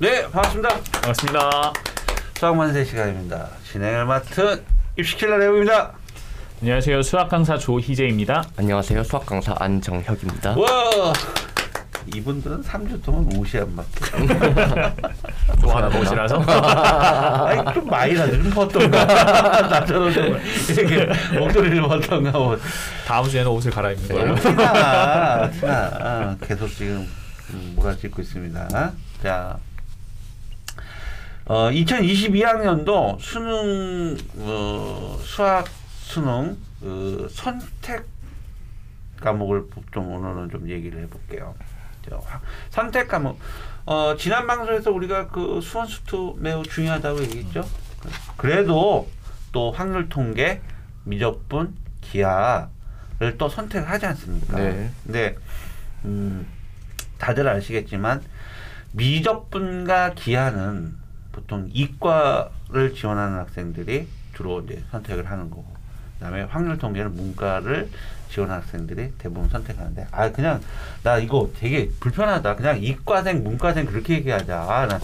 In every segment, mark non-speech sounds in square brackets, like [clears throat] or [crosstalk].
네, 반갑습니다. 반갑습니다. 수학만세 시간입니다. 진행을 맡은 입시킬러 레오입니다. 안녕하세요. 수학 강사 조희재입니다. 안녕하세요. 수학 강사 안정혁입니다. 와, 이분들은 3주 동안 옷이 안 맞게. 좋아하는 옷이라서. 아니, 좀 많이 나죠. 좀 벗던가. [laughs] 나처럼 좀 이렇게 목도리를 벗던가. 뭐. 다음 주에는 옷을 갈아입는 걸로. 티나, 티나. 아, 계속 지금 음, 몰아찍고 있습니다. 자, 어, 2022학년도 수능 어, 수학 수능 그 선택 과목을 좀 오늘은 좀 얘기를 해볼게요. 선택 과목. 어, 지난 방송에서 우리가 그 수원 수투 매우 중요하다고 얘기했죠. 그래도 또 확률 통계, 미적분, 기하를 또 선택을 하지 않습니까? 네. 근데 음, 다들 아시겠지만 미적분과 기하는 보통 이과를 지원하는 학생들이 주로 이제 선택을 하는 거고 그다음에 확률 통계는 문과를 지원하는 학생들이 대부분 선택하는데 아 그냥 나 이거 되게 불편하다. 그냥 이과생 문과생 그렇게 얘기하자. 아, 나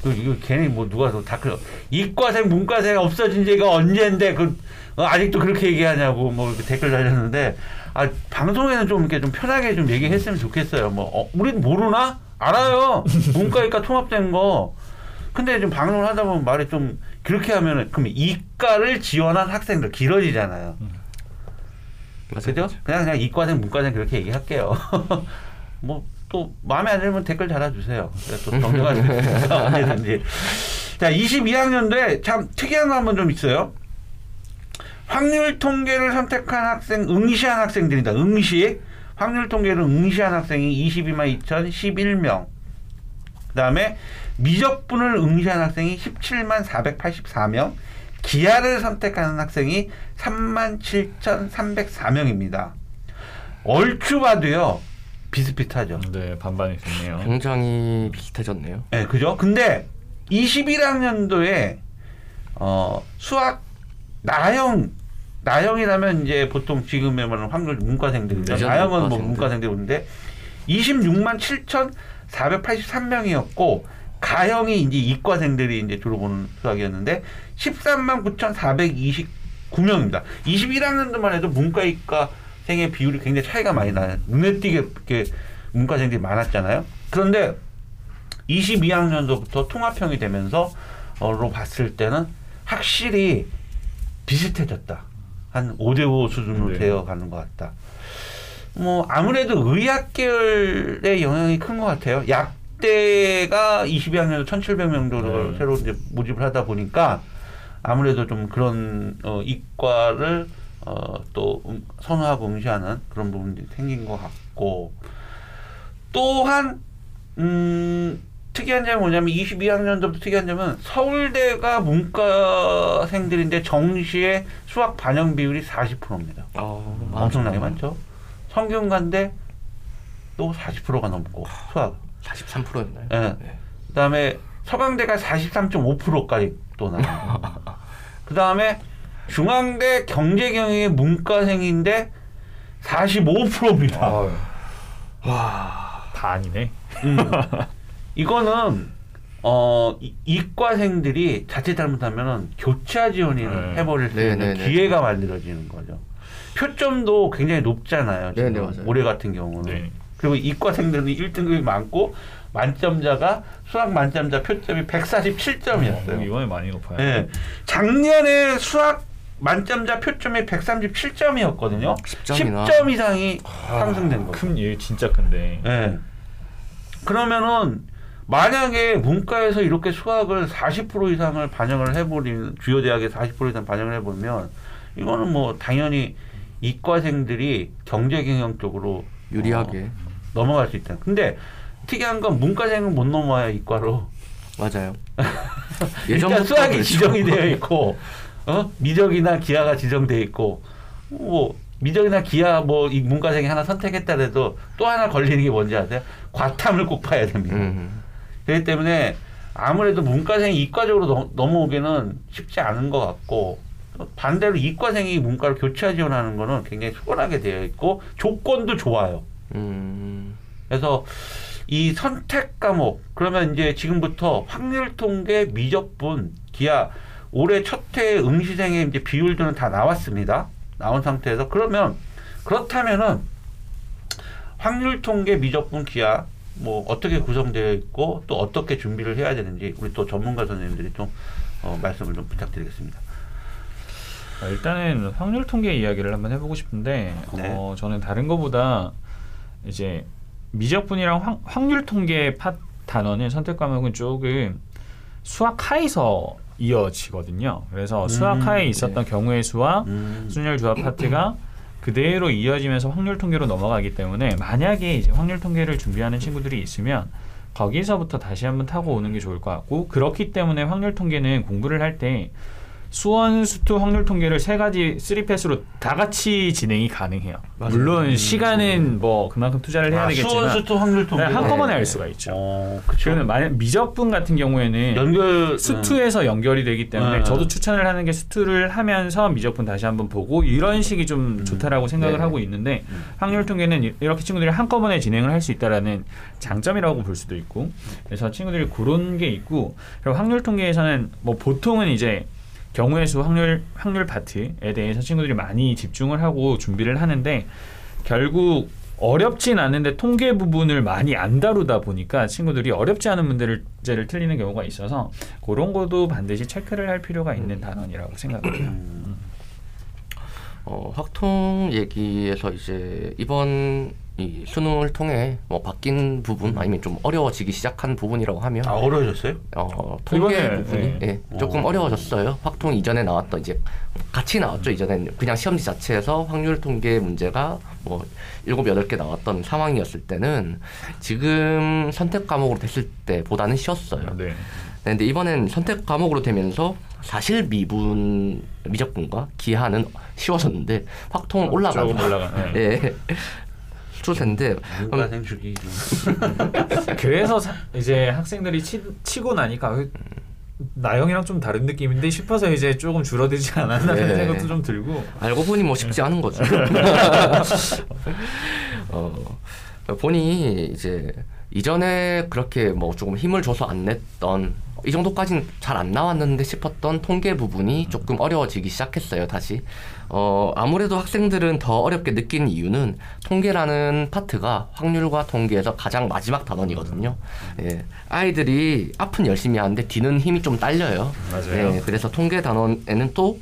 이거, 이거 괜히 뭐 누가 또 다그 이과생 문과생 없어진 지가 언제인데 그 어, 아직도 그렇게 얘기하냐고 뭐 이렇게 댓글 달렸는데 아 방송에는 좀 이렇게 좀 편하게 좀 얘기했으면 좋겠어요. 뭐 어, 우린 모르나? 알아요. [laughs] 문과이과 통합된 거 근데 좀 방송을 하다 보면 말이 좀 그렇게 하면은 그럼 이과를 지원한 학생들 길어지잖아요. 그죠? 그냥 그냥 이과생 문과생 그렇게 얘기할게요. [laughs] 뭐 또 마음에 안 들면 댓글 달아주세요. 또수 있으니까 [laughs] [laughs] 언제든지. 자, 22학년도에 참 특이한 거 한 번 좀 있어요. 확률 통계를 선택한 학생, 응시한 학생들이다. 응시. 확률 통계를 응시한 학생이 22만 2,011명. 그 다음에 미적분을 응시한 학생이 17만 484명, 기하를 선택하는 학생이 3만 7,304명입니다. 얼추 봐도요, 비슷비슷하죠. 네, 반반이 됐네요. 굉장히 비슷해졌네요. 예, 그죠? 근데 21학년도에 어, 수학 나형 나형이라면 이제 보통 지금의 말하는 확률 문과생들이죠. 네, 나형은 뭐 문과생들. 문과생들이 오는데 26만 7,483명이었고 가형이 이제 이과생들이 이제 주로 보는 수학이었는데 13만 9,429명입니다. 21학년도만 해도 문과 이과생의 비율이 굉장히 차이가 많이 나요. 눈에 띄게 이렇게 문과생들이 많았잖아요. 그런데 22학년도부터 통합형이 되면서 어로 봤을 때는 확실히 비슷해졌다. 한 5대5 수준으로 네. 되어 가는 것 같다. 뭐 아무래도 의학 계열의 영향이 큰 것 같아요. 약 대가 22학년도 1,700명 정도를 네. 새로 이제 모집을 하다 보니까 아무래도 좀 그런 어, 이과를 어, 또 음, 선호하고 응시하는 그런 부분이 생긴 것 같고 또한 음, 특이한 점이 뭐냐면 22학년도부터 특이한 점은 서울대가 문과생들인데 정시에 수학 반영 비율이 40%입니다. 어, 엄청나게 많죠. 성균관대 또 40%가 넘고 수학. 43%였나요? 예. 그다음에 서강대가 43.5%까지 또 나와요. [laughs] 그다음에 중앙대 경제경영의 문과생인데 45%입니다. 다 아니네. 음. [laughs] 이거는 어 이- 이과생들이 자칫 잘못하면은 교차 지원을 네. 해버릴 수 네, 있는 네, 네. 기회가 만들어지는 거죠. 표점도 굉장히 높잖아요. 지금 네, 네, 맞아요. 올해 같은 경우는. 네. 그리고 이과생들은 1등급이 많고 만점자가 수학 만점자 표점이 147점이었어요. 어, 이번에 많이 높아요. 예. 작년에 수학 만점자 표점이 137점이었거든요. 10점이나 10점 이상이 상승된 거죠. 큰, 예, 진짜 큰데. 예. 그러면은 만약에 문과에서 이렇게 수학을 40% 이상을 반영을 해버리는 주요 대학에 40% 이상 반영을 해보면 이거는 뭐 당연히 이과생들이 경제 경영 쪽으로 유리하게 어, 넘어갈 수 있다. 근데 특이한 건 문과생은 못 넘어와요 이과로. 맞아요. [laughs] 일단 수학이 그랬죠. 지정이 되어 있고 어 미적이나 기하가 지정돼 있고 뭐 미적이나 기하 뭐 이 문과생이 하나 선택했다 해도 또 하나 걸리는 게 뭔지 아세요? 과탐을 꼭 봐야 됩니다. 음. 그렇기 때문에 아무래도 문과생이 이과적으로 넘- 넘어오기는 쉽지 않은 것 같고 또 반대로 이과생이 문과를 교차 지원하는 거는 굉장히 수월하게 되어 있고 조건도 좋아요. 음. 그래서 이 선택 과목 그러면 이제 지금부터 확률 통계 미적분 기하 올해 첫 해 응시생의 이제 비율들은 다 나왔습니다. 나온 상태에서 그러면 그렇다면은 확률 통계 미적분 기하 뭐 어떻게 구성되어 있고 또 어떻게 준비를 해야 되는지 우리 또 전문가 선생님들이 좀 어, 말씀을 좀 부탁드리겠습니다. 어, 일단은 확률 통계 이야기를 한번 해보고 싶은데 네. 어, 저는 다른 것보다 이제 미적분이랑 확, 확률 통계 파 단어는 선택 과목은 조금 수학 하에서 이어지거든요. 그래서 수학 음, 하에 있었던 경우의 수와 음. 순열 조합 파트가 그대로 이어지면서 확률 통계로 넘어가기 때문에 만약에 이제 확률 통계를 준비하는 친구들이 있으면 거기서부터 다시 한번 타고 오는 게 좋을 것 같고 그렇기 때문에 확률 통계는 공부를 할때 수one, 수two 확률 통계를 세 가지 three pass로 다 같이 진행이 가능해요. 물론 시간은 뭐 그만큼 투자를 해야 아, 되겠지만 수one 수two 확률 통계 네, 한꺼번에 네. 할 수가 있죠. 어. 그러면 만약 미적분 같은 경우에는 연결 수two에서 연결이 되기 때문에 네. 저도 추천을 하는 게 수two를 하면서 미적분 다시 한번 보고 이런 식이 좀 좋다라고 생각을 네. 하고 있는데 음. 확률 통계는 이- 이렇게 친구들이 한꺼번에 진행을 할 수 있다라는 장점이라고 볼 수도 있고 그래서 친구들이 그런 게 있고 그리고 확률 통계에서는 뭐 보통은 이제 경우의 수 확률 확률 파트에 대해서 친구들이 많이 집중을 하고 준비를 하는데 결국 어렵진 않은데 통계 부분을 많이 안 다루다 보니까 친구들이 어렵지 않은 문제를 틀리는 경우가 있어서 그런 것도 반드시 체크를 할 필요가 있는 단원이라고 생각을 해요. 음. 어, 확통 얘기에서 이제 이번 이 수능을 통해 뭐 바뀐 부분 아니면 좀 어려워지기 시작한 부분이라고 하면 아 어려워졌어요? 어, 통계 이번에, 부분이 네. 예, 조금 오. 어려워졌어요. 확통 이전에 나왔던 이제 같이 나왔죠. 이전엔 그냥 시험지 자체에서 확률 통계 문제가 뭐 일곱 여덟 개 나왔던 상황이었을 때는 지금 선택 과목으로 됐을 때보다는 쉬웠어요. 네. 네, 근데 이번엔 선택 과목으로 되면서 사실 미분 미적분과 기하는 쉬워졌는데 확통은 올라가고 조금 올라가. 네. 예. 문과생 주기 좀. 그래서 사- 이제 학생들이 치, 치고 나니까 왜 나영이랑 좀 다른 느낌인데 싶어서 이제 조금 줄어들지 않았나라는 네. 생각도 좀 들고 알고 보니 뭐 쉽지 않은 거죠. [laughs] [laughs] 어, 보니 이제 이전에 그렇게 뭐 조금 힘을 줘서 안 냈던 이 정도까지는 잘 안 나왔는데 싶었던 통계 부분이 조금 어려워지기 시작했어요, 다시. 어, 아무래도 학생들은 더 어렵게 느끼는 이유는 통계라는 파트가 확률과 통계에서 가장 마지막 단원이거든요. 예. 아이들이 앞은 열심히 하는데 뒤는 힘이 좀 딸려요. 맞아요. 예, 그래서 통계 단원에는 또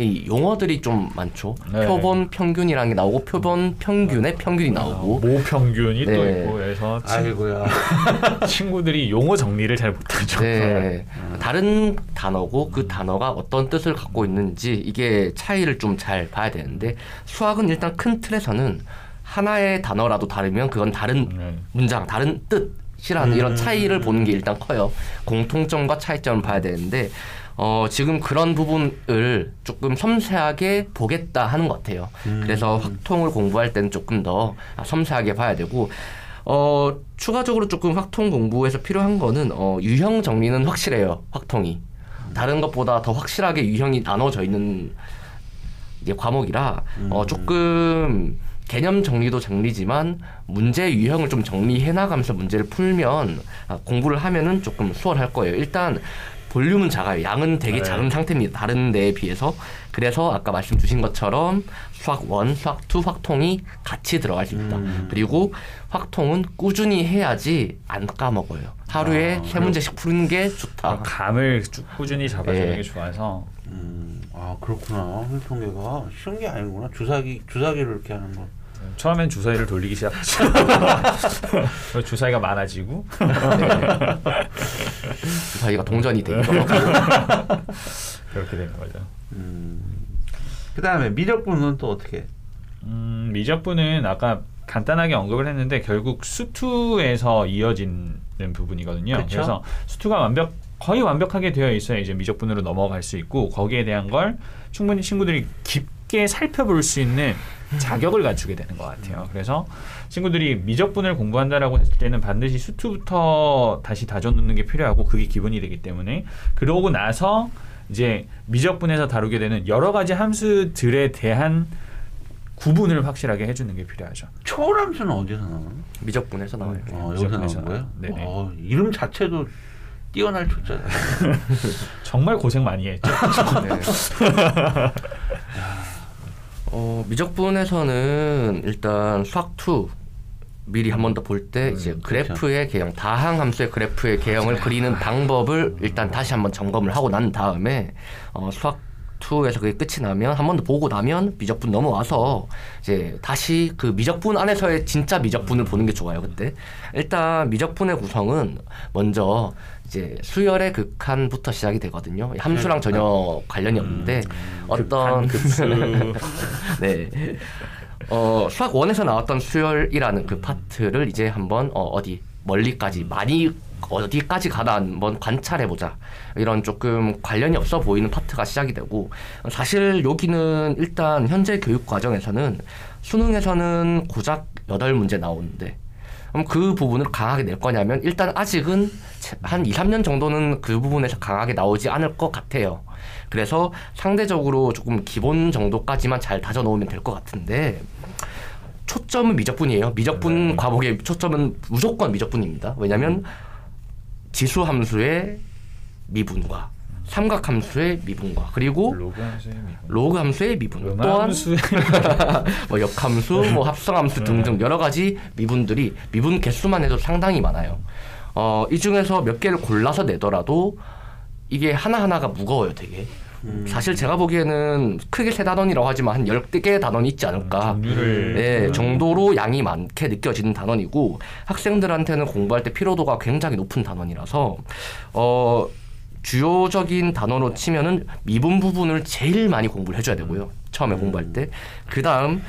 이 용어들이 좀 많죠. 네. 표본 평균이라는 게 나오고 표본 평균의 평균이 나오고 모평균이 또 네. 있고 그래서 친, 아이고야. [laughs] 친구들이 용어 정리를 잘 못하죠. 네. 다른 단어고 그 단어가 어떤 뜻을 갖고 있는지 이게 차이를 좀 잘 봐야 되는데 수학은 일단 큰 틀에서는 하나의 단어라도 다르면 그건 다른 네. 문장, 다른 뜻 이라는 음. 이런 차이를 보는 게 일단 커요. 공통점과 차이점을 봐야 되는데 어, 지금 그런 부분을 조금 섬세하게 보겠다 하는 것 같아요. 음. 그래서 확통을 공부할 때는 조금 더 섬세하게 봐야 되고 어, 추가적으로 조금 확통 공부에서 필요한 거는 어, 유형 정리는 확실해요. 확통이. 다른 것보다 더 확실하게 유형이 나눠져 있는 이제 과목이라 어, 음. 조금 개념 정리도 정리지만 문제 유형을 좀 정리해 나가면서 문제를 풀면 아, 공부를 하면은 조금 수월할 거예요. 일단 볼륨은 작아요. 양은 되게 네. 작은 상태입니다. 다른 데에 비해서. 그래서 아까 말씀 주신 것처럼 수학 1, 수학 2, 확통이 같이 들어갈 수 있다. 음. 그리고 확통은 꾸준히 해야지 안 까먹어요. 하루에 아, 세 문제씩 푸는 게 좋다. 아, 감을 쭉 꾸준히 잡아주는 네. 게 좋아서 음, 아 그렇구나. 통계가 쉬운 게 아니구나. 주사기 주사기를 이렇게 하는 거. 처음엔 주사위를 돌리기 시작하죠. [laughs] [laughs] 주사위가 많아지고 주 [laughs] 사위가 동전이 되죠. [laughs] 그렇게 되는 거죠. 음. 그다음에 미적분은 또 어떻게? 음, 미적분은 아까 간단하게 언급을 했는데 결국 수투에서 이어지는 부분이거든요. 그쵸. 그래서 수투가 완벽 거의 완벽하게 되어 있어야 이제 미적분으로 넘어갈 수 있고 거기에 대한 걸 충분히 친구들이 깊 게 살펴볼 수 있는 자격을 갖추게 되는 것 같아요. 그래서 친구들이 미적분을 공부한다라고 했을 때는 반드시 수투부터 다시 다져놓는 게 필요하고 그게 기본이 되기 때문에 그러고 나서 이제 미적분에서 다루게 되는 여러 가지 함수들에 대한 구분을 확실하게 해주는 게 필요하죠. 초월함수는 어디서 나오는? 미적분에서 나와요. 어, 여기서 나온 거예요? 네네. 어, 이름 자체도 뛰어날 초자잖아요. [laughs] 정말 고생 많이 했죠. [laughs] 네. [laughs] 어, 미적분에서는 일단 수학2 미리 한 번 더 볼 때 이제 음, 그래프의 개형, 다항 함수의 그래프의 개형을 그리는 [laughs] 방법을 일단 다시 한번 점검을 하고 난 다음에 어, 수학 2에서 그게 끝이 나면 한 번 더 보고 나면 미적분 넘어와서 이제 다시 그 미적분 안에서의 진짜 미적분을 보는 게 좋아요 그때. 일단 미적분의 구성은 먼저 이제 수열의 극한부터 시작이 되거든요. 함수랑 전혀 관련이 없는데 어떤 급수. [laughs] 네. 어, 수학 원에서 나왔던 수열이라는 그 파트를 이제 한번 어, 어디 멀리까지 많이 어디까지 가나 한번 관찰해 보자. 이런 조금 관련이 없어 보이는 파트가 시작이 되고 사실 여기는 일단 현재 교육 과정에서는 수능에서는 고작 여덟 문제 나오는데 그럼 그 부분을 강하게 낼 거냐면 일단 아직은 한 2, 3년 정도는 그 부분에서 강하게 나오지 않을 것 같아요. 그래서 상대적으로 조금 기본 정도까지만 잘 다져 놓으면 될 것 같은데 초점은 미적분이에요. 미적분 과목의 초점은 무조건 미적분입니다. 왜냐하면 지수 함수의 미분과 삼각 함수의 미분과 그리고 로그 함수의 미분. 로그 함수의 미분 또한 [laughs] 뭐 역함수, 뭐 합성함수 등등 여러 가지 미분들이 미분 개수만 해도 상당히 많아요. 어, 이 중에서 몇 개를 골라서 내더라도 이게 하나하나가 무거워요, 되게. 사실 제가 보기에는 크게 세 단원이라고 하지만 한 10개의 단원이 있지 않을까. 종류를 네, 정도로 양이 많게 느껴지는 단원이고 학생들한테는 공부할 때 피로도가 굉장히 높은 단원이라서 어 주요적인 단어로 치면은 미분 부분을 제일 많이 공부를 해줘야 되고요. 처음에 공부할 때. 그 다음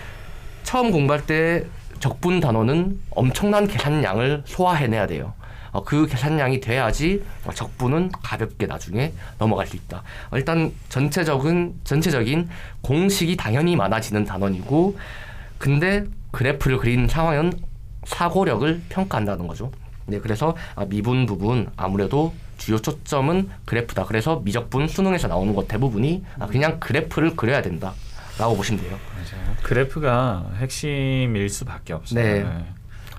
처음 공부할 때 적분 단어는 엄청난 계산량을 소화해내야 돼요. 어, 그 계산량이 돼야지 적분은 가볍게 나중에 넘어갈 수 있다. 어, 일단 전체적인 전체적인 공식이 당연히 많아지는 단원이고, 근데 그래프를 그린 상황은 사고력을 평가한다는 거죠. 네, 그래서 아, 미분 부분 아무래도 주요 초점은 그래프다. 그래서 미적분 수능에서 나오는 것 대부분이 아, 그냥 그래프를 그려야 된다. 라고 보시면 돼요. 맞아요. 그래프가 핵심일 수밖에 없어요. 네.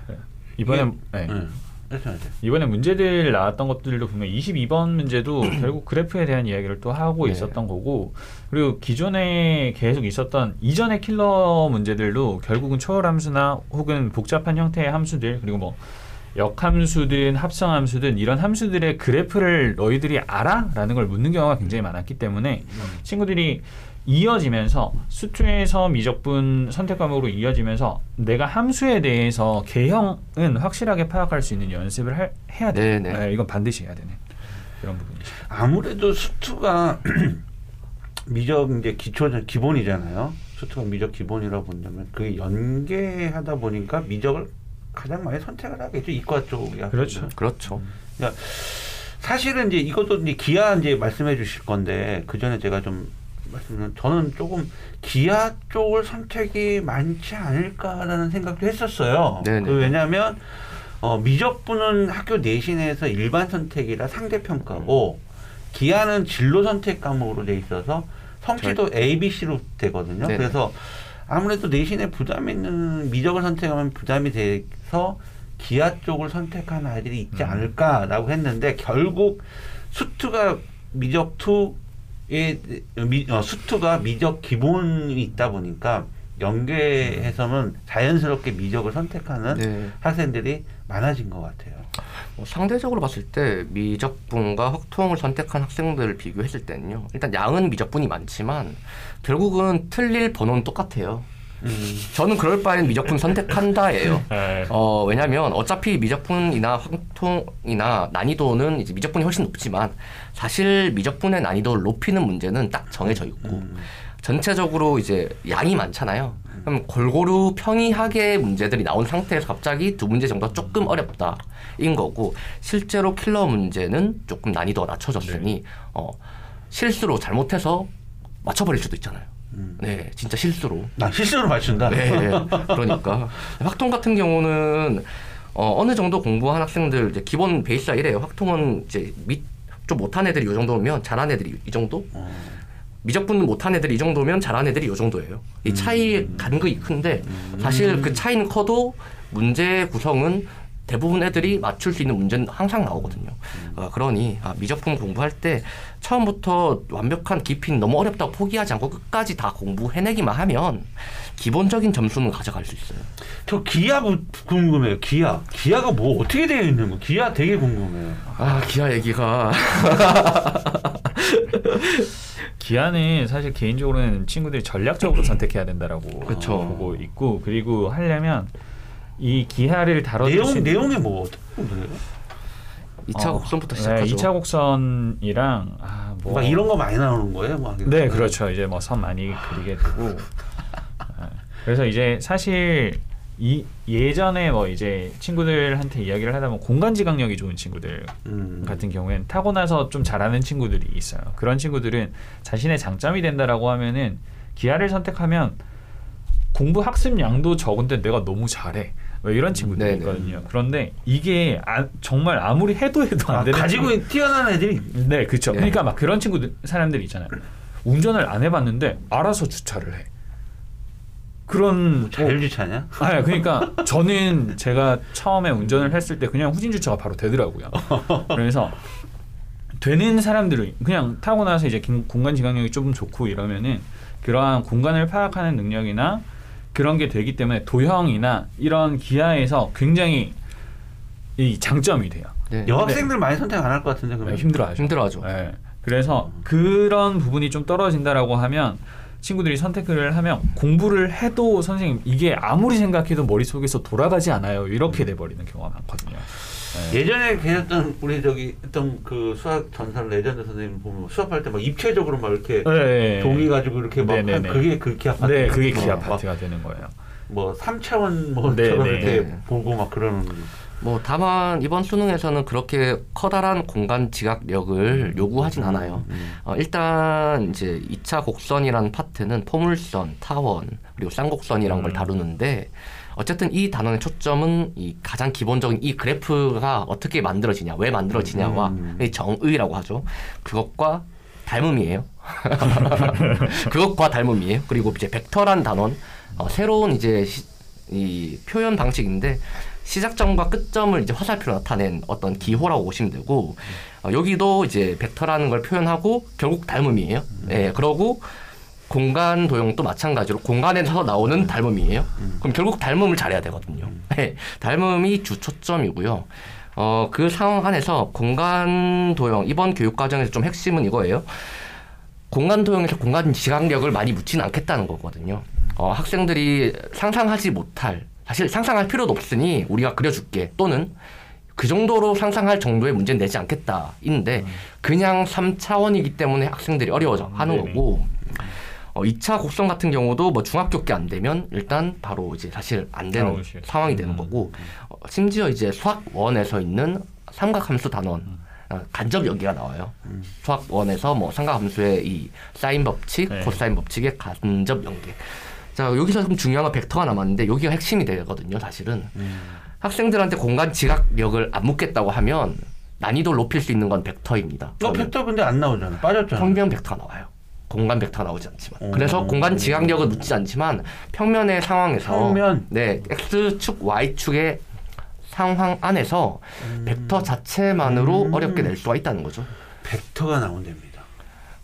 네. 이번에 네. 응. 이번에 문제들 나왔던 것들도 보면 22번 문제도 [clears throat] 결국 그래프에 대한 이야기를 또 하고 네. 있었던 거고 그리고 기존에 계속 있었던 이전의 킬러 문제들도 결국은 초월 함수나 혹은 복잡한 형태의 함수들 그리고 뭐 역함수든 합성함수든 이런 함수들의 그래프를 너희들이 알아? 라는 걸 묻는 경우가 굉장히 많았기 때문에 친구들이 이어지면서 수투에서 미적분 선택 과목으로 이어지면서 내가 함수에 대해서 개형은 확실하게 파악할 수 있는 연습을 할- 해야 돼. 네, 네. 네, 이건 반드시 해야 되는 그런 부분이죠. 아무래도 수투가 [clears throat] 미적 이제 기초 기본이잖아요. 수투가 미적 기본이라고 본다면 그 연계하다 보니까 미적을 가장 많이 선택을 하겠죠. 이과 쪽이 그렇죠. 그렇죠. 사실은 이제 이것도 이제 기아 이제 말씀해 주실 건데 그 전에 제가 좀 말씀을 저는 조금 기아 쪽을 선택이 많지 않을까라는 생각도 했었어요. 네네. 그 왜냐하면 어, 미적분은 학교 내신에서 일반 선택이라 상대 평가고 기아는 진로 선택 과목으로 돼 있어서 성취도 A, B, C로 되거든요. 네네. 그래서 아무래도 내신에 부담 있는 미적을 선택하면 부담이 돼서 기아 쪽을 선택한 아이들이 있지 음. 않을까라고 했는데 결국 수투가 미적 투의 미, 어, 수투가 미적 기본이 있다 보니까 연계해서는 자연스럽게 미적을 선택하는 네. 학생들이 많아진 것 같아요. 뭐 상대적으로 봤을 때 미적분과 확통을 선택한 학생들을 비교했을 때는요. 일단 양은 미적분이 많지만 결국은 틀릴 번호는 똑같아요. 음, 저는 그럴 바엔 미적분 선택한다예요. [laughs] 네. 어, 왜냐면 어차피 미적분이나 확통이나 난이도는 이제 미적분이 훨씬 높지만 사실 미적분의 난이도를 높이는 문제는 딱 정해져 있고 음, 전체적으로 이제 양이 많잖아요. 그럼 골고루 평이하게 문제들이 나온 상태에서 갑자기 두 문제 정도 조금 어렵다. 인 거고 실제로 킬러 문제는 조금 난이도가 낮춰졌으니 어, 실수로 잘못해서 맞춰버릴 수도 있잖아요. 음. 네, 진짜 실수로. 나 실수로 맞춘다. 네, 그러니까 확통 같은 경우는 어, 어느 정도 공부한 학생들 이제 기본 베이스가 이래요. 확통은 이제 밑 좀 못한 애들이 이 정도면 잘한 애들이 이 정도. 어, 미적분 못한 애들이 이 정도면 잘한 애들이 이 정도예요. 이 차이 간극이 큰데 사실 그 차이는 커도 문제 구성은 대부분 애들이 맞출 수 있는 문제는 항상 나오거든요. 어, 그러니 아, 미적분 공부할 때 처음부터 완벽한 깊이는 너무 어렵다고 포기하지 않고 끝까지 다 공부해내기만 하면 기본적인 점수는 가져갈 수 있어요. 저 기아 부- 궁금해요. 기아. 기아가 뭐 어떻게 되어 있는 거? 기아 되게 궁금해요. 아 기아 얘기가 [laughs] 기아는 사실 개인적으로는 친구들이 전략적으로 [clears throat] 선택해야 된다라고 그쵸. 보고 있고 그리고 하려면 이 기아를 다뤄줄 수 내용 있는 내용이 뭐 어떻게 궁금해요? 2차 어, 곡선부터 네, 시작하죠. 2차 곡선이랑 아, 뭐 막 이런 거 많이 나오는 거예요? 뭐. 네, 그렇죠. 이제 뭐 선 많이 그리게 되고. 아, 그래서 이제 사실 이 예전에 뭐 이제 친구들한테 이야기를 하다 보면 공간 지각력이 좋은 친구들 음. 같은 경우에는 타고 나서 좀 잘하는 친구들이 있어요. 그런 친구들은 자신의 장점이 된다라고 하면은 기아를 선택하면 공부 학습 양도 적은데 내가 너무 잘해. 뭐 이런 친구들이. 있거든요. 그런데 이게 아, 정말 아무리 해도 해도 안 아, 되는 가지고 친구- 있- 뛰어난 애들이 네, 그렇죠. 네. 그러니까 막 그런 친구들 사람들이 있잖아요. 운전을 안 해봤는데 알아서 주차를 해. 그런 자율주차냐? 아, 그러니까 저는 제가 처음에 운전을 했을 때 그냥 후진 주차가 바로 되더라고요. 그래서 되는 사람들은 그냥 타고 나서 이제 긴- 공간 지각력이 좀 좋고 이러면은 그러한 공간을 파악하는 능력이나 그런 게 되기 때문에 도형이나 이런 기아에서 굉장히 이 장점이 돼요. 네. 여학생들 많이 선택 안 할 것 같은데 네, 그러면. 힘들어하죠. 힘들어하죠. 네. 그래서 그런 부분이 좀 떨어진다라고 하면 친구들이 선택을 하면 공부를 해도 선생님 이게 아무리 생각해도 머릿속에서 돌아가지 않아요. 이렇게 돼 버리는 경우가 많거든요. 네. 예전에 계셨던 우리 저기 했던 그 수학 전설 레전드 선생님 보면 수업할 때 막 입체적으로 막 이렇게 네. 종이 가지고 이렇게 막 한- 네네네. 그게 그 파트. 네, 그게 막 파트가 되는 거예요. 뭐 3차원 뭐처럼 네, 네. 이렇게 네. 보고 막 그러는 뭐 다만 이번 수능에서는 그렇게 커다란 공간 지각력을 요구하진 않아요. 음. 어, 일단 이제 2차 곡선이라는 파트는 포물선, 타원 그리고 쌍곡선이란 걸 음. 다루는데 어쨌든 이 단원의 초점은 이 가장 기본적인 이 그래프가 어떻게 만들어지냐, 왜 만들어지냐와 음. 이 정의라고 하죠. 그것과 닮음이에요. [laughs] 그것과 닮음이에요. 그리고 이제 벡터란 단원 어, 새로운 이제 시, 이 표현 방식인데 시작점과 끝점을 이제 화살표로 나타낸 어떤 기호라고 보시면 되고 어, 여기도 이제 벡터라는 걸 표현하고 결국 닮음이에요. 예, 그러고 공간 도형도 마찬가지로 공간에서 나오는 닮음이에요. 그럼 결국 닮음을 잘해야 되거든요. 예, 닮음이 주 초점이고요. 어, 그 상황 안에서 공간 도형 이번 교육 과정에서 좀 핵심은 이거예요. 공간 도형에서 공간 지각력을 많이 묻지는 않겠다는 거거든요. 어, 학생들이 상상하지 못할 사실 상상할 필요도 없으니 우리가 그려줄게 또는 그 정도로 상상할 정도의 문제는 내지 않겠다 인데 그냥 3차원이기 때문에 학생들이 어려워져 하는 네네. 거고 어, 2차 곡선 같은 경우도 뭐 중학교께 안 되면 일단 바로 이제 사실 안 되는 나오시겠죠. 상황이 되는 음. 거고 어, 심지어 이제 수학 원에서 있는 삼각함수 단원 어, 간접 연계가 나와요. 수학 원에서 뭐 삼각함수의 이 사인 법칙, 네. 코사인 법칙의 간접 연계. 자 여기서 좀 중요한 건 벡터가 남았는데 여기가 핵심이 되거든요. 사실은 학생들한테 공간 지각력을 안 묻겠다고 하면 난이도를 높일 수 있는 건 벡터입니다. 어, 벡터 근데 안 나오잖아. 빠졌잖아. 평면 벡터가 나와요. 공간 벡터가 나오지 않지만. 음. 그래서 공간 지각력을 묻지 않지만 평면의 상황에서 평면? 네 x축 y축의 상황 안에서 벡터 자체만으로 음. 어렵게 낼 수가 있다는 거죠. 벡터가 나온답니다.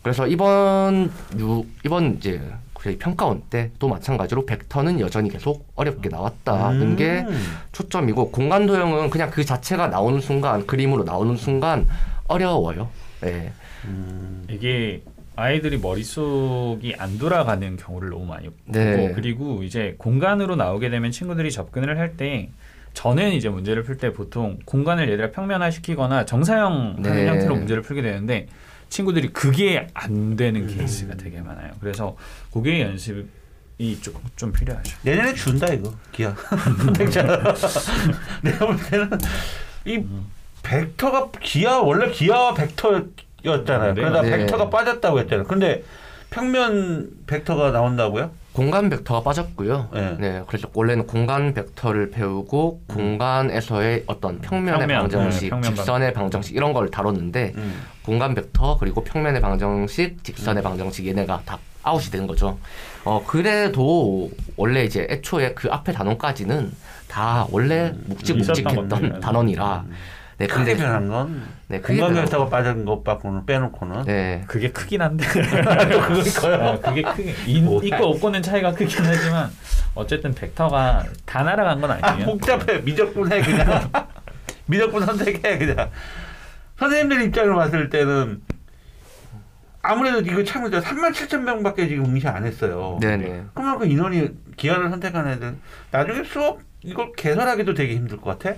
그래서 이번 유 이번 이제 저희 평가원 때도 마찬가지로 벡터는 여전히 계속 어렵게 나왔다는 음. 게 초점이고 공간 도형은 그냥 그 자체가 나오는 순간 그림으로 나오는 순간 어려워요. 네. 음. 이게 아이들이 머릿속이 안 돌아가는 경우를 너무 많이 보고 네. 그리고 이제 공간으로 나오게 되면 친구들이 접근을 할 때 저는 이제 문제를 풀 때 보통 공간을 얘들아 평면화 시키거나 정사영 하는 네. 형태로 문제를 풀게 되는데 친구들이 그게 안 되는 케이스가 되게 많아요. 그래서 그게 연습이 조금 좀 필요하죠. 내년에 준다 이거 기하. [laughs] 내가 볼 때는 이 벡터가 기아 원래 기아와 벡터였잖아요. 네. 그러다 네. 벡터가 빠졌다고 했잖아요. 근데 평면 벡터가 나온다고요? 공간 벡터가 빠졌고요. 네. 네. 그래서 원래는 공간 벡터를 배우고 공간에서의 어떤 평면의 평면, 방정식, 네, 평면 직선의 방정식 이런 걸 다뤘는데 음. 공간 벡터 그리고 평면의 방정식, 직선의 방정식 얘네가 다 아웃이 되는 거죠. 어 그래도 원래 이제 애초에 그 앞에 단원까지는 다 원래 있었던 묵직묵직했던 건데. 단원이라. 네, 크게 변한 건 네, 변한 결사가 빠진 것밖에는 빼놓고는 네. 그게 크긴 한데 또 그걸 거야. 아, 그게 크게 인, 뭐야. 있고 없고는 차이가 크긴 하지만 어쨌든 벡터가 다 날아간 건아 아니에요. 복잡해 미적분 해 그냥 [laughs] 미적분 선택해 그냥 선생님들 입장으로 봤을 때는 아무래도 이거 참 3만 7천 명밖에 지금 응시 안 했어요. 네네. 그러면 그 인원이 기한을 선택한 애들 나중에 수업 이걸 개설하기도 되게 힘들 것 같아.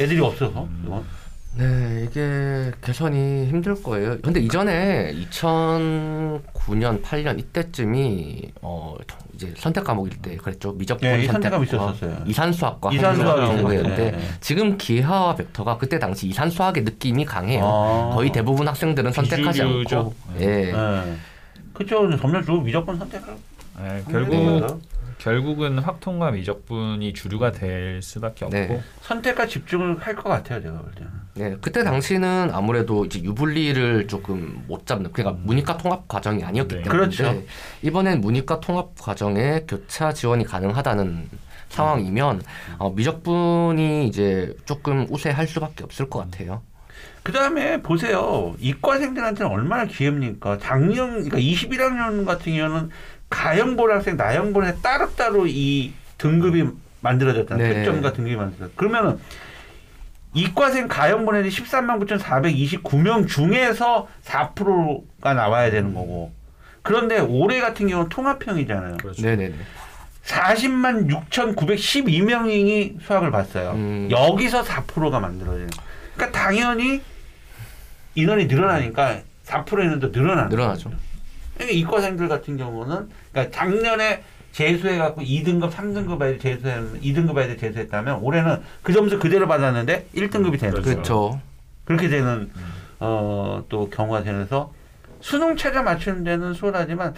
애들이 없어서 이건. 네, 이게 개선이 힘들 거예요. 근데 이전에 2009년, 8년 이때쯤이 어 이제 선택 과목일 때 그랬죠. 미적분 네, 이 선택과 선택감이 있었었어요. 이산수학과 이산수학이 정도였는데 있었어요. 네. 지금 기하와 벡터가 그때 당시 이산수학의 느낌이 강해요. 아. 거의 대부분 학생들은 선택하지 비주류죠. 않고 네. 예. 네. 그쵸. 점점 주 미적분 선택을. 네, 음. 결국 결국은 확통과 미적분이 주류가 될 수밖에 없고 네. 선택과 집중을 할 것 같아요, 제가 볼 때는. 네, 그때 당시는 아무래도 이제 유불리를 조금 못 잡는 그러니까 문이과 통합 과정이 아니었기 네. 때문에 그렇죠. 이번엔 문이과 통합 과정에 교차 지원이 가능하다는 상황이면 어, 미적분이 이제 조금 우세할 수밖에 없을 것 같아요. 그 다음에 보세요. 이과생들한테는 얼마나 기회입니까? 작년, 그러니까 21학년 같은 경우는 가형본 학생, 학생 따로따로 이 등급이 만들어졌잖아요. 네. 교점과 등급이 만들어졌어요. 그러면은 이과생 애들이 13만 9,429명 중에서 4%가 나와야 되는 거고. 그런데 올해 같은 경우는 통합형이잖아요. 그렇죠. 네네네. 40만 6,912명이 수학을 봤어요. 음. 여기서 4%가 만들어져요. 그러니까 당연히 인원이 늘어나니까 4%는 더 늘어나는 늘어나죠. 거죠. 그러니까 이과생들 같은 경우는 그러니까 작년에 재수해갖고 2등급, 3등급 애들 재수했 2등급 애들 재수했다면 올해는 그 점수 그대로 받았는데 1등급이 되는 거죠. 그렇죠. 그렇죠. 그렇게 되는 어, 또 경우가 되면서 수능 최저 맞추는 데는 수월하지만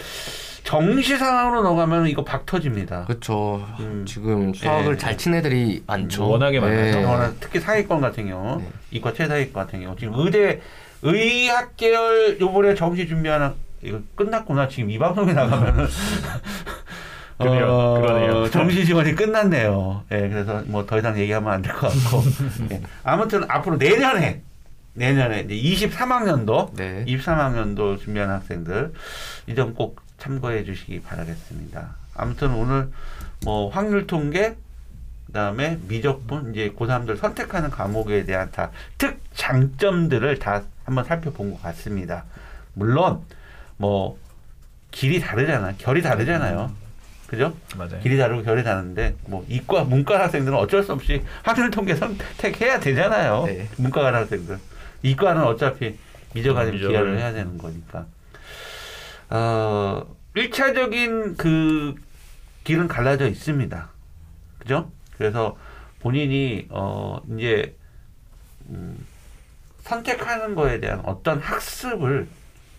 정시 상황으로 넘어가면 이거 박 터집니다. 그렇죠. 음. 지금 수학을 네. 잘친 애들이 많죠. 워낙에 많아서. 워낙 특히 상위권 같은 경우, 네. 이과 최상위권 같은 경우 지금 의대 의학 계열 요번에 정시 준비하는 이거 끝났구나 지금 이 방송에 나가면은 [laughs] 그래요. 그러네요. 정시 지원이 끝났네요. 예, 그래서 뭐 더 이상 얘기하면 안 될 것 같고 [laughs] 예. 아무튼 앞으로 내년에 내년에 이제 23학년도 네. 23학년도 준비하는 학생들 이 점 꼭 참고해 주시기 바라겠습니다. 아무튼 오늘 뭐 확률 통계 그다음에 미적분 이제 고3들 선택하는 과목에 대한 다 특 장점들을 다 한번 살펴본 것 같습니다. 물론 뭐 길이 다르잖아. 결이 다르잖아요. 그죠? 맞아요. 길이 다르고 결이 다른데 뭐 이과 문과 학생들은 어쩔 수 없이 확률 통계 선택해야 되잖아요. 네. 문과 간 학생들. 이과는 어차피 미적 아니면 미적을. 기하를 해야 되는 거니까. 어, 1차적인 그 길은 갈라져 있습니다. 그죠? 그래서 본인이 어 이제 음, 선택하는 거에 대한 어떤 학습을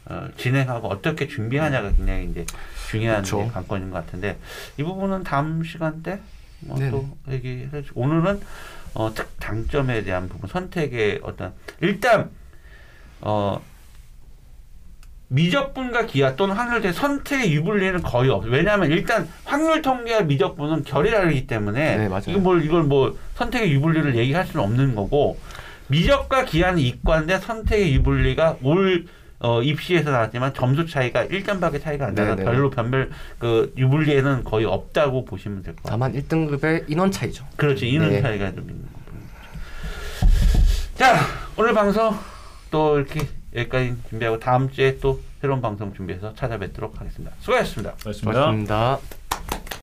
어, 진행하고 어떻게 준비하냐가 굉장히 이제 중요한 그렇죠. 관건인 것 같은데 이 부분은 다음 시간 때뭐 네네. 또 얘기해 주 오늘은 어, 특 장점에 대한 부분 선택의 어떤 일단 어 미적분과 기하 또는 확률대 선택의 유불리는 거의 없어요. 왜냐하면 일단 확률 통계와 미적분은 결이 다르기 때문에 네, 맞아요. 이거 뭘 이걸 뭐 선택의 유불리를 얘기할 수는 없는 거고 미적과 기하는 이과인데 선택의 유불리가 올 어, 입시에서 나왔지만 점수 차이가 1점밖에 차이가 안 나서 네, 네. 별로 변별 그 유불리에는 거의 없다고 보시면 될 것 같아요. 다만 1등급의 인원 차이죠. 그렇지 인원 네. 차이가 좀 있는 거죠. 자 오늘 방송 또 이렇게 여기까지 준비하고 다음 주에 또 새로운 방송 준비해서 찾아뵙도록 하겠습니다. 수고하셨습니다. 고맙습니다. 고맙습니다.